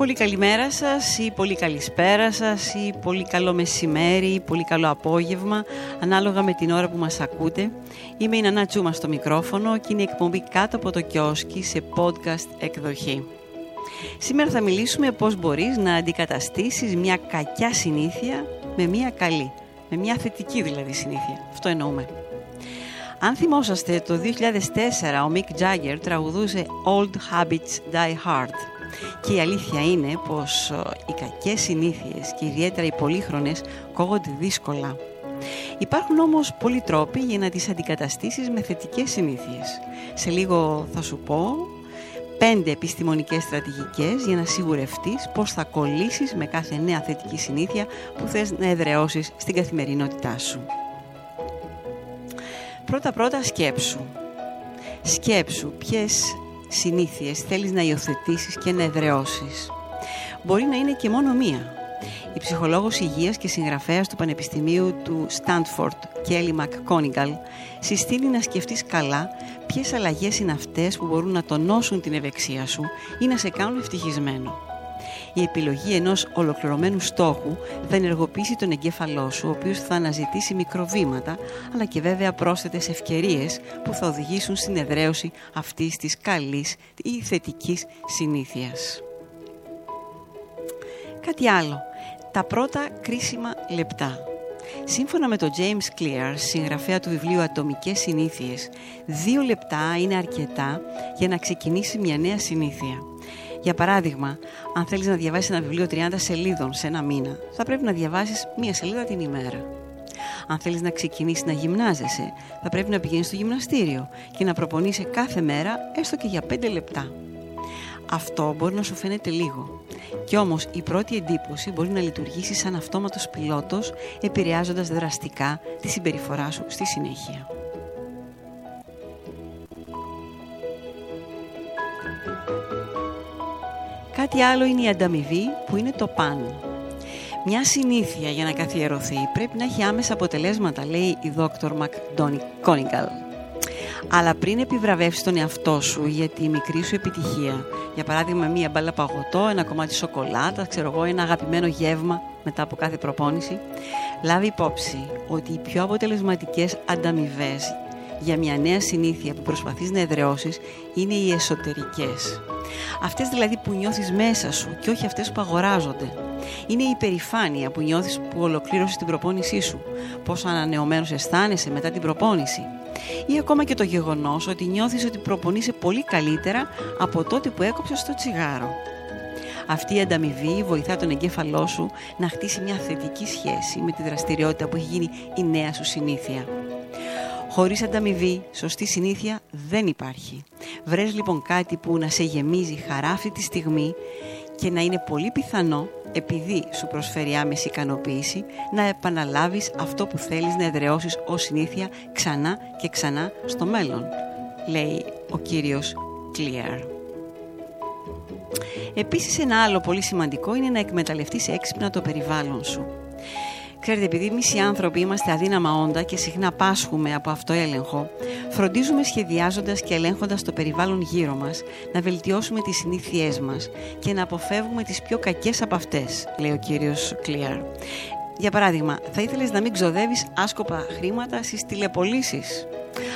Πολύ καλημέρα σας ή πολύ καλησπέρα σας ή πολύ καλό μεσημέρι ή πολύ καλό απόγευμα ανάλογα με την ώρα που μας ακούτε. Είμαι η Νανά Τσούμα στο μικρόφωνο και είναι η εκπομπή κάτω από το κιόσκι σε podcast εκδοχή. Σήμερα θα μιλήσουμε πώς μπορείς να αντικαταστήσεις μια κακιά συνήθεια με μια καλή, με μια θετική δηλαδή συνήθεια. Αυτό εννοούμε. Αν θυμόσαστε, το 2004 ο Mick Jagger τραγουδούσε Old Habits Die Hard και η αλήθεια είναι πως ε, οι κακές συνήθειες και ιδιαίτερα οι πολύχρονες κόβονται δύσκολα. Υπάρχουν όμως πολλοί τρόποι για να τις αντικαταστήσεις με θετικές συνήθειες. Σε λίγο θα σου πω πέντε επιστημονικές στρατηγικές για να σιγουρευτείς πως θα κολλήσεις με κάθε νέα θετική συνήθεια που θες να εδραιώσεις στην καθημερινότητά σου. Πρώτα-πρώτα σκέψου. Σκέψου ποιες συνήθειες θέλεις να υιοθετήσεις και να εδραιώσεις. Μπορεί να είναι και μόνο μία. Η ψυχολόγος υγείας και συγγραφέας του Πανεπιστημίου του Στάντφορντ, Κέλλη Μακκόνιγκαλ, συστήνει να σκεφτείς καλά ποιες αλλαγές είναι αυτές που μπορούν να τονώσουν την ευεξία σου ή να σε κάνουν ευτυχισμένο η επιλογή ενός ολοκληρωμένου στόχου θα ενεργοποιήσει τον εγκέφαλό σου, ο οποίος θα αναζητήσει μικροβήματα, αλλά και βέβαια πρόσθετες ευκαιρίες που θα οδηγήσουν στην εδραίωση αυτής της καλής ή θετικής συνήθειας. Κάτι άλλο. Τα πρώτα κρίσιμα λεπτά. Σύμφωνα με τον James Clear, συγγραφέα του βιβλίου «Ατομικές συνήθειες», δύο λεπτά είναι αρκετά για να ξεκινήσει μια νέα συνήθεια. Για παράδειγμα, αν θέλεις να διαβάσεις ένα βιβλίο 30 σελίδων σε ένα μήνα, θα πρέπει να διαβάσεις μία σελίδα την ημέρα. Αν θέλεις να ξεκινήσεις να γυμνάζεσαι, θα πρέπει να πηγαίνεις στο γυμναστήριο και να προπονείσαι κάθε μέρα έστω και για 5 λεπτά. Αυτό μπορεί να σου φαίνεται λίγο. Κι όμως η πρώτη εντύπωση μπορεί να λειτουργήσει σαν αυτόματος πιλότος, επηρεάζοντας δραστικά τη συμπεριφορά σου στη συνέχεια. Κάτι άλλο είναι η ανταμοιβή που είναι το παν. Μια συνήθεια για να καθιερωθεί πρέπει να έχει άμεσα αποτελέσματα, λέει η δόκτωρ Κόνιγκαλ. Αλλά πριν επιβραβεύσεις τον εαυτό σου για τη μικρή σου επιτυχία, για παράδειγμα μία μπάλα παγωτό, ένα κομμάτι σοκολάτα, ξέρω εγώ, ένα αγαπημένο γεύμα μετά από κάθε προπόνηση, λάβει υπόψη ότι οι πιο αποτελεσματικές ανταμοιβές για μια νέα συνήθεια που προσπαθείς να εδραιώσεις είναι οι εσωτερικές. Αυτές δηλαδή που νιώθεις μέσα σου και όχι αυτές που αγοράζονται. Είναι η υπερηφάνεια που νιώθεις που ολοκλήρωσες την προπόνησή σου, πόσο ανανεωμένος αισθάνεσαι μετά την προπόνηση. Ή ακόμα και το γεγονός ότι νιώθεις ότι προπονείσαι πολύ καλύτερα από τότε που έκοψες το τσιγάρο. Αυτή η ανταμοιβή βοηθά τον εγκέφαλό σου να χτίσει μια θετική σχέση με τη δραστηριότητα που έχει γίνει η νέα σου συνήθεια. Χωρίς ανταμοιβή, σωστή συνήθεια δεν υπάρχει. Βρες λοιπόν κάτι που να σε γεμίζει χαρά αυτή τη στιγμή και να είναι πολύ πιθανό, επειδή σου προσφέρει άμεση ικανοποίηση, να επαναλάβεις αυτό που θέλεις να εδραιώσεις ως συνήθεια ξανά και ξανά στο μέλλον, λέει ο κύριος Clear. Επίσης ένα άλλο πολύ σημαντικό είναι να εκμεταλλευτείς έξυπνα το περιβάλλον σου. Ξέρετε, επειδή εμείς οι άνθρωποι είμαστε αδύναμα όντα και συχνά πάσχουμε από αυτό έλεγχο, φροντίζουμε σχεδιάζοντας και ελέγχοντας το περιβάλλον γύρω μας να βελτιώσουμε τις συνήθειές μας και να αποφεύγουμε τις πιο κακές από αυτές, λέει ο κύριος Κλίαρ. Για παράδειγμα, θα ήθελες να μην ξοδεύεις άσκοπα χρήματα στις τηλεπολίσει.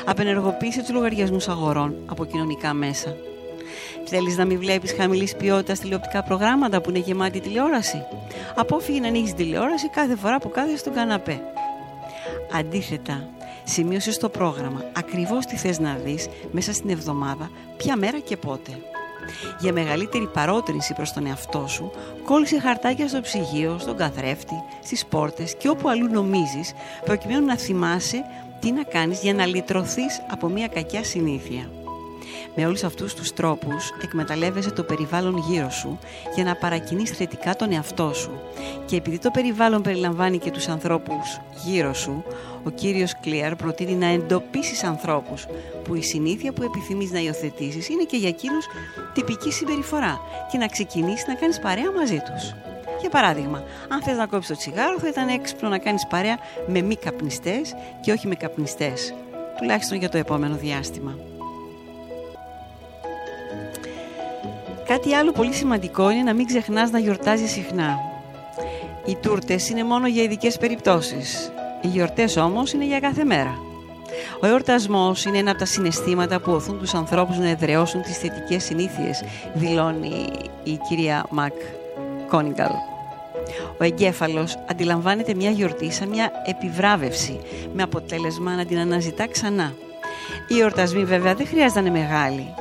Απενεργοποίησε τους λογαριασμούς αγορών από κοινωνικά μέσα. Θέλεις να μην βλέπεις χαμηλής ποιότητας τηλεοπτικά προγράμματα που είναι γεμάτη τηλεόραση. Απόφυγε να ανοίξεις τηλεόραση κάθε φορά που κάθεσαι στον καναπέ. Αντίθετα, σημείωσε στο πρόγραμμα ακριβώς τι θες να δεις μέσα στην εβδομάδα, ποια μέρα και πότε. Για μεγαλύτερη παρότρινση προς τον εαυτό σου, κόλλησε χαρτάκια στο ψυγείο, στον καθρέφτη, στις πόρτες και όπου αλλού νομίζεις, προκειμένου να θυμάσαι τι να κάνεις για να λυτρωθείς από μια κακιά συνήθεια. Με όλους αυτούς τους τρόπους εκμεταλλεύεσαι το περιβάλλον γύρω σου για να παρακινείς θετικά τον εαυτό σου. Και επειδή το περιβάλλον περιλαμβάνει και τους ανθρώπους γύρω σου, ο κύριος Κλίαρ προτείνει να εντοπίσεις ανθρώπους που η συνήθεια που επιθυμείς να υιοθετήσεις είναι και για εκείνους τυπική συμπεριφορά και να ξεκινήσεις να κάνεις παρέα μαζί τους. Για παράδειγμα, αν θες να κόψεις το τσιγάρο θα ήταν έξυπνο να κάνεις παρέα με μη καπνιστές και όχι με καπνιστές, τουλάχιστον για το επόμενο διάστημα. Κάτι άλλο πολύ σημαντικό είναι να μην ξεχνάς να γιορτάζει συχνά. Οι τούρτες είναι μόνο για ειδικές περιπτώσεις. Οι γιορτές όμως είναι για κάθε μέρα. Ο εορτασμός είναι ένα από τα συναισθήματα που οθούν τους ανθρώπους να εδραιώσουν τις θετικές συνήθειες, δηλώνει η κυρία Μακ Κόνιγκαλ. Ο εγκέφαλος αντιλαμβάνεται μια γιορτή σαν μια επιβράβευση, με αποτέλεσμα να την αναζητά ξανά. Οι εορτασμοί βέβαια δεν χρειάζεται να είναι μεγάλοι.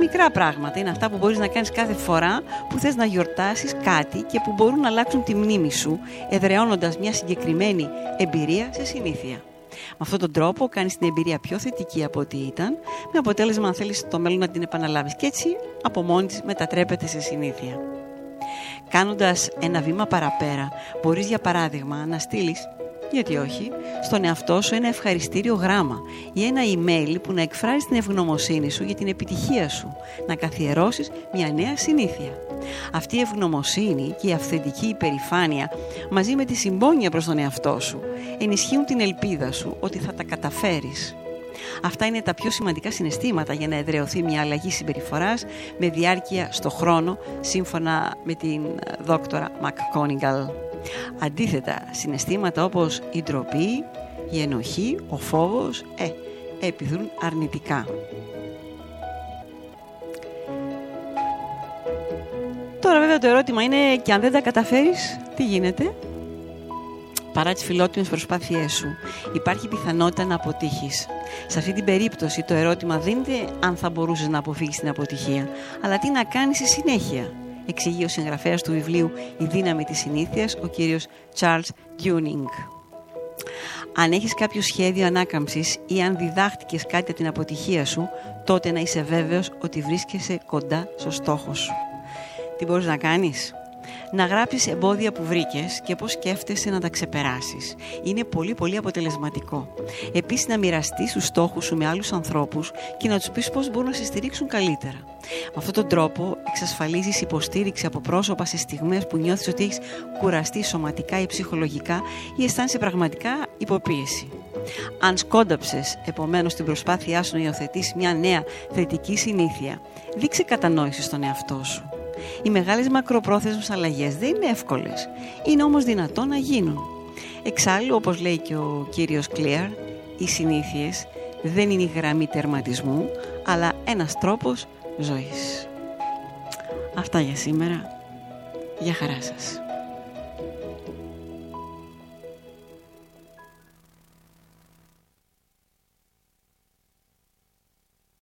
Μικρά πράγματα είναι αυτά που μπορείς να κάνεις κάθε φορά που θες να γιορτάσεις κάτι και που μπορούν να αλλάξουν τη μνήμη σου, εδραιώνοντας μια συγκεκριμένη εμπειρία σε συνήθεια. Με αυτόν τον τρόπο κάνεις την εμπειρία πιο θετική από ό,τι ήταν, με αποτέλεσμα αν θέλεις το μέλλον να την επαναλάβεις και έτσι από μόνη της μετατρέπεται σε συνήθεια. Κάνοντας ένα βήμα παραπέρα, μπορείς για παράδειγμα να στείλεις γιατί όχι, στον εαυτό σου ένα ευχαριστήριο γράμμα ή ένα email που να εκφράζεις την ευγνωμοσύνη σου για την επιτυχία σου, να καθιερώσεις μια νέα συνήθεια. Αυτή η ευγνωμοσύνη και η αυθεντική υπερηφάνεια μαζί με τη συμπόνια προς τον εαυτό σου ενισχύουν την ελπίδα σου ότι θα τα καταφέρεις. Αυτά είναι τα πιο σημαντικά συναισθήματα για να εδραιωθεί μια αλλαγή συμπεριφοράς με διάρκεια στο χρόνο, σύμφωνα με την δόκτωρα Μακκόνιγκαλ. Αντίθετα, συναισθήματα όπως η ντροπή, η ενοχή, ο φόβος, ε, επιδρούν αρνητικά. Τώρα βέβαια το ερώτημα είναι και αν δεν τα καταφέρεις, τι γίνεται; Παρά τις φιλότιμες προσπάθειές σου, υπάρχει πιθανότητα να αποτύχεις. Σε αυτή την περίπτωση το ερώτημα δεν είναι αν θα μπορούσες να αποφύγεις την αποτυχία, αλλά τι να κάνεις στη συνέχεια εξηγεί ο συγγραφέας του βιβλίου «Η δύναμη της συνήθειας», ο κύριος Charles Tuning. Αν έχεις κάποιο σχέδιο ανάκαμψης ή αν διδάχτηκες κάτι από την αποτυχία σου, τότε να είσαι βέβαιος ότι βρίσκεσαι κοντά στο στόχο σου. Τι μπορείς να κάνεις; Να γράψεις εμπόδια που βρήκες και πώς σκέφτεσαι να τα ξεπεράσεις. Είναι πολύ πολύ αποτελεσματικό. Επίσης να μοιραστείς τους στόχους σου με άλλους ανθρώπους και να τους πεις πώς μπορούν να σε στηρίξουν καλύτερα. Με αυτόν τον τρόπο εξασφαλίζεις υποστήριξη από πρόσωπα σε στιγμές που νιώθεις ότι έχεις κουραστεί σωματικά ή ψυχολογικά ή αισθάνεσαι πραγματικά υποπίεση. Αν σκόνταψες επομένως την προσπάθειά σου να υιοθετήσεις μια νέα θετική συνήθεια, δείξε κατανόηση στον εαυτό σου. Οι μεγάλες μακροπρόθεσμες αλλαγές δεν είναι εύκολες. Είναι όμως δυνατόν να γίνουν. Εξάλλου, όπως λέει και ο κύριος Κλίαρ, οι συνήθειες δεν είναι η γραμμή τερματισμού, αλλά ένας τρόπος ζωής. Αυτά για σήμερα. Για χαρά σας.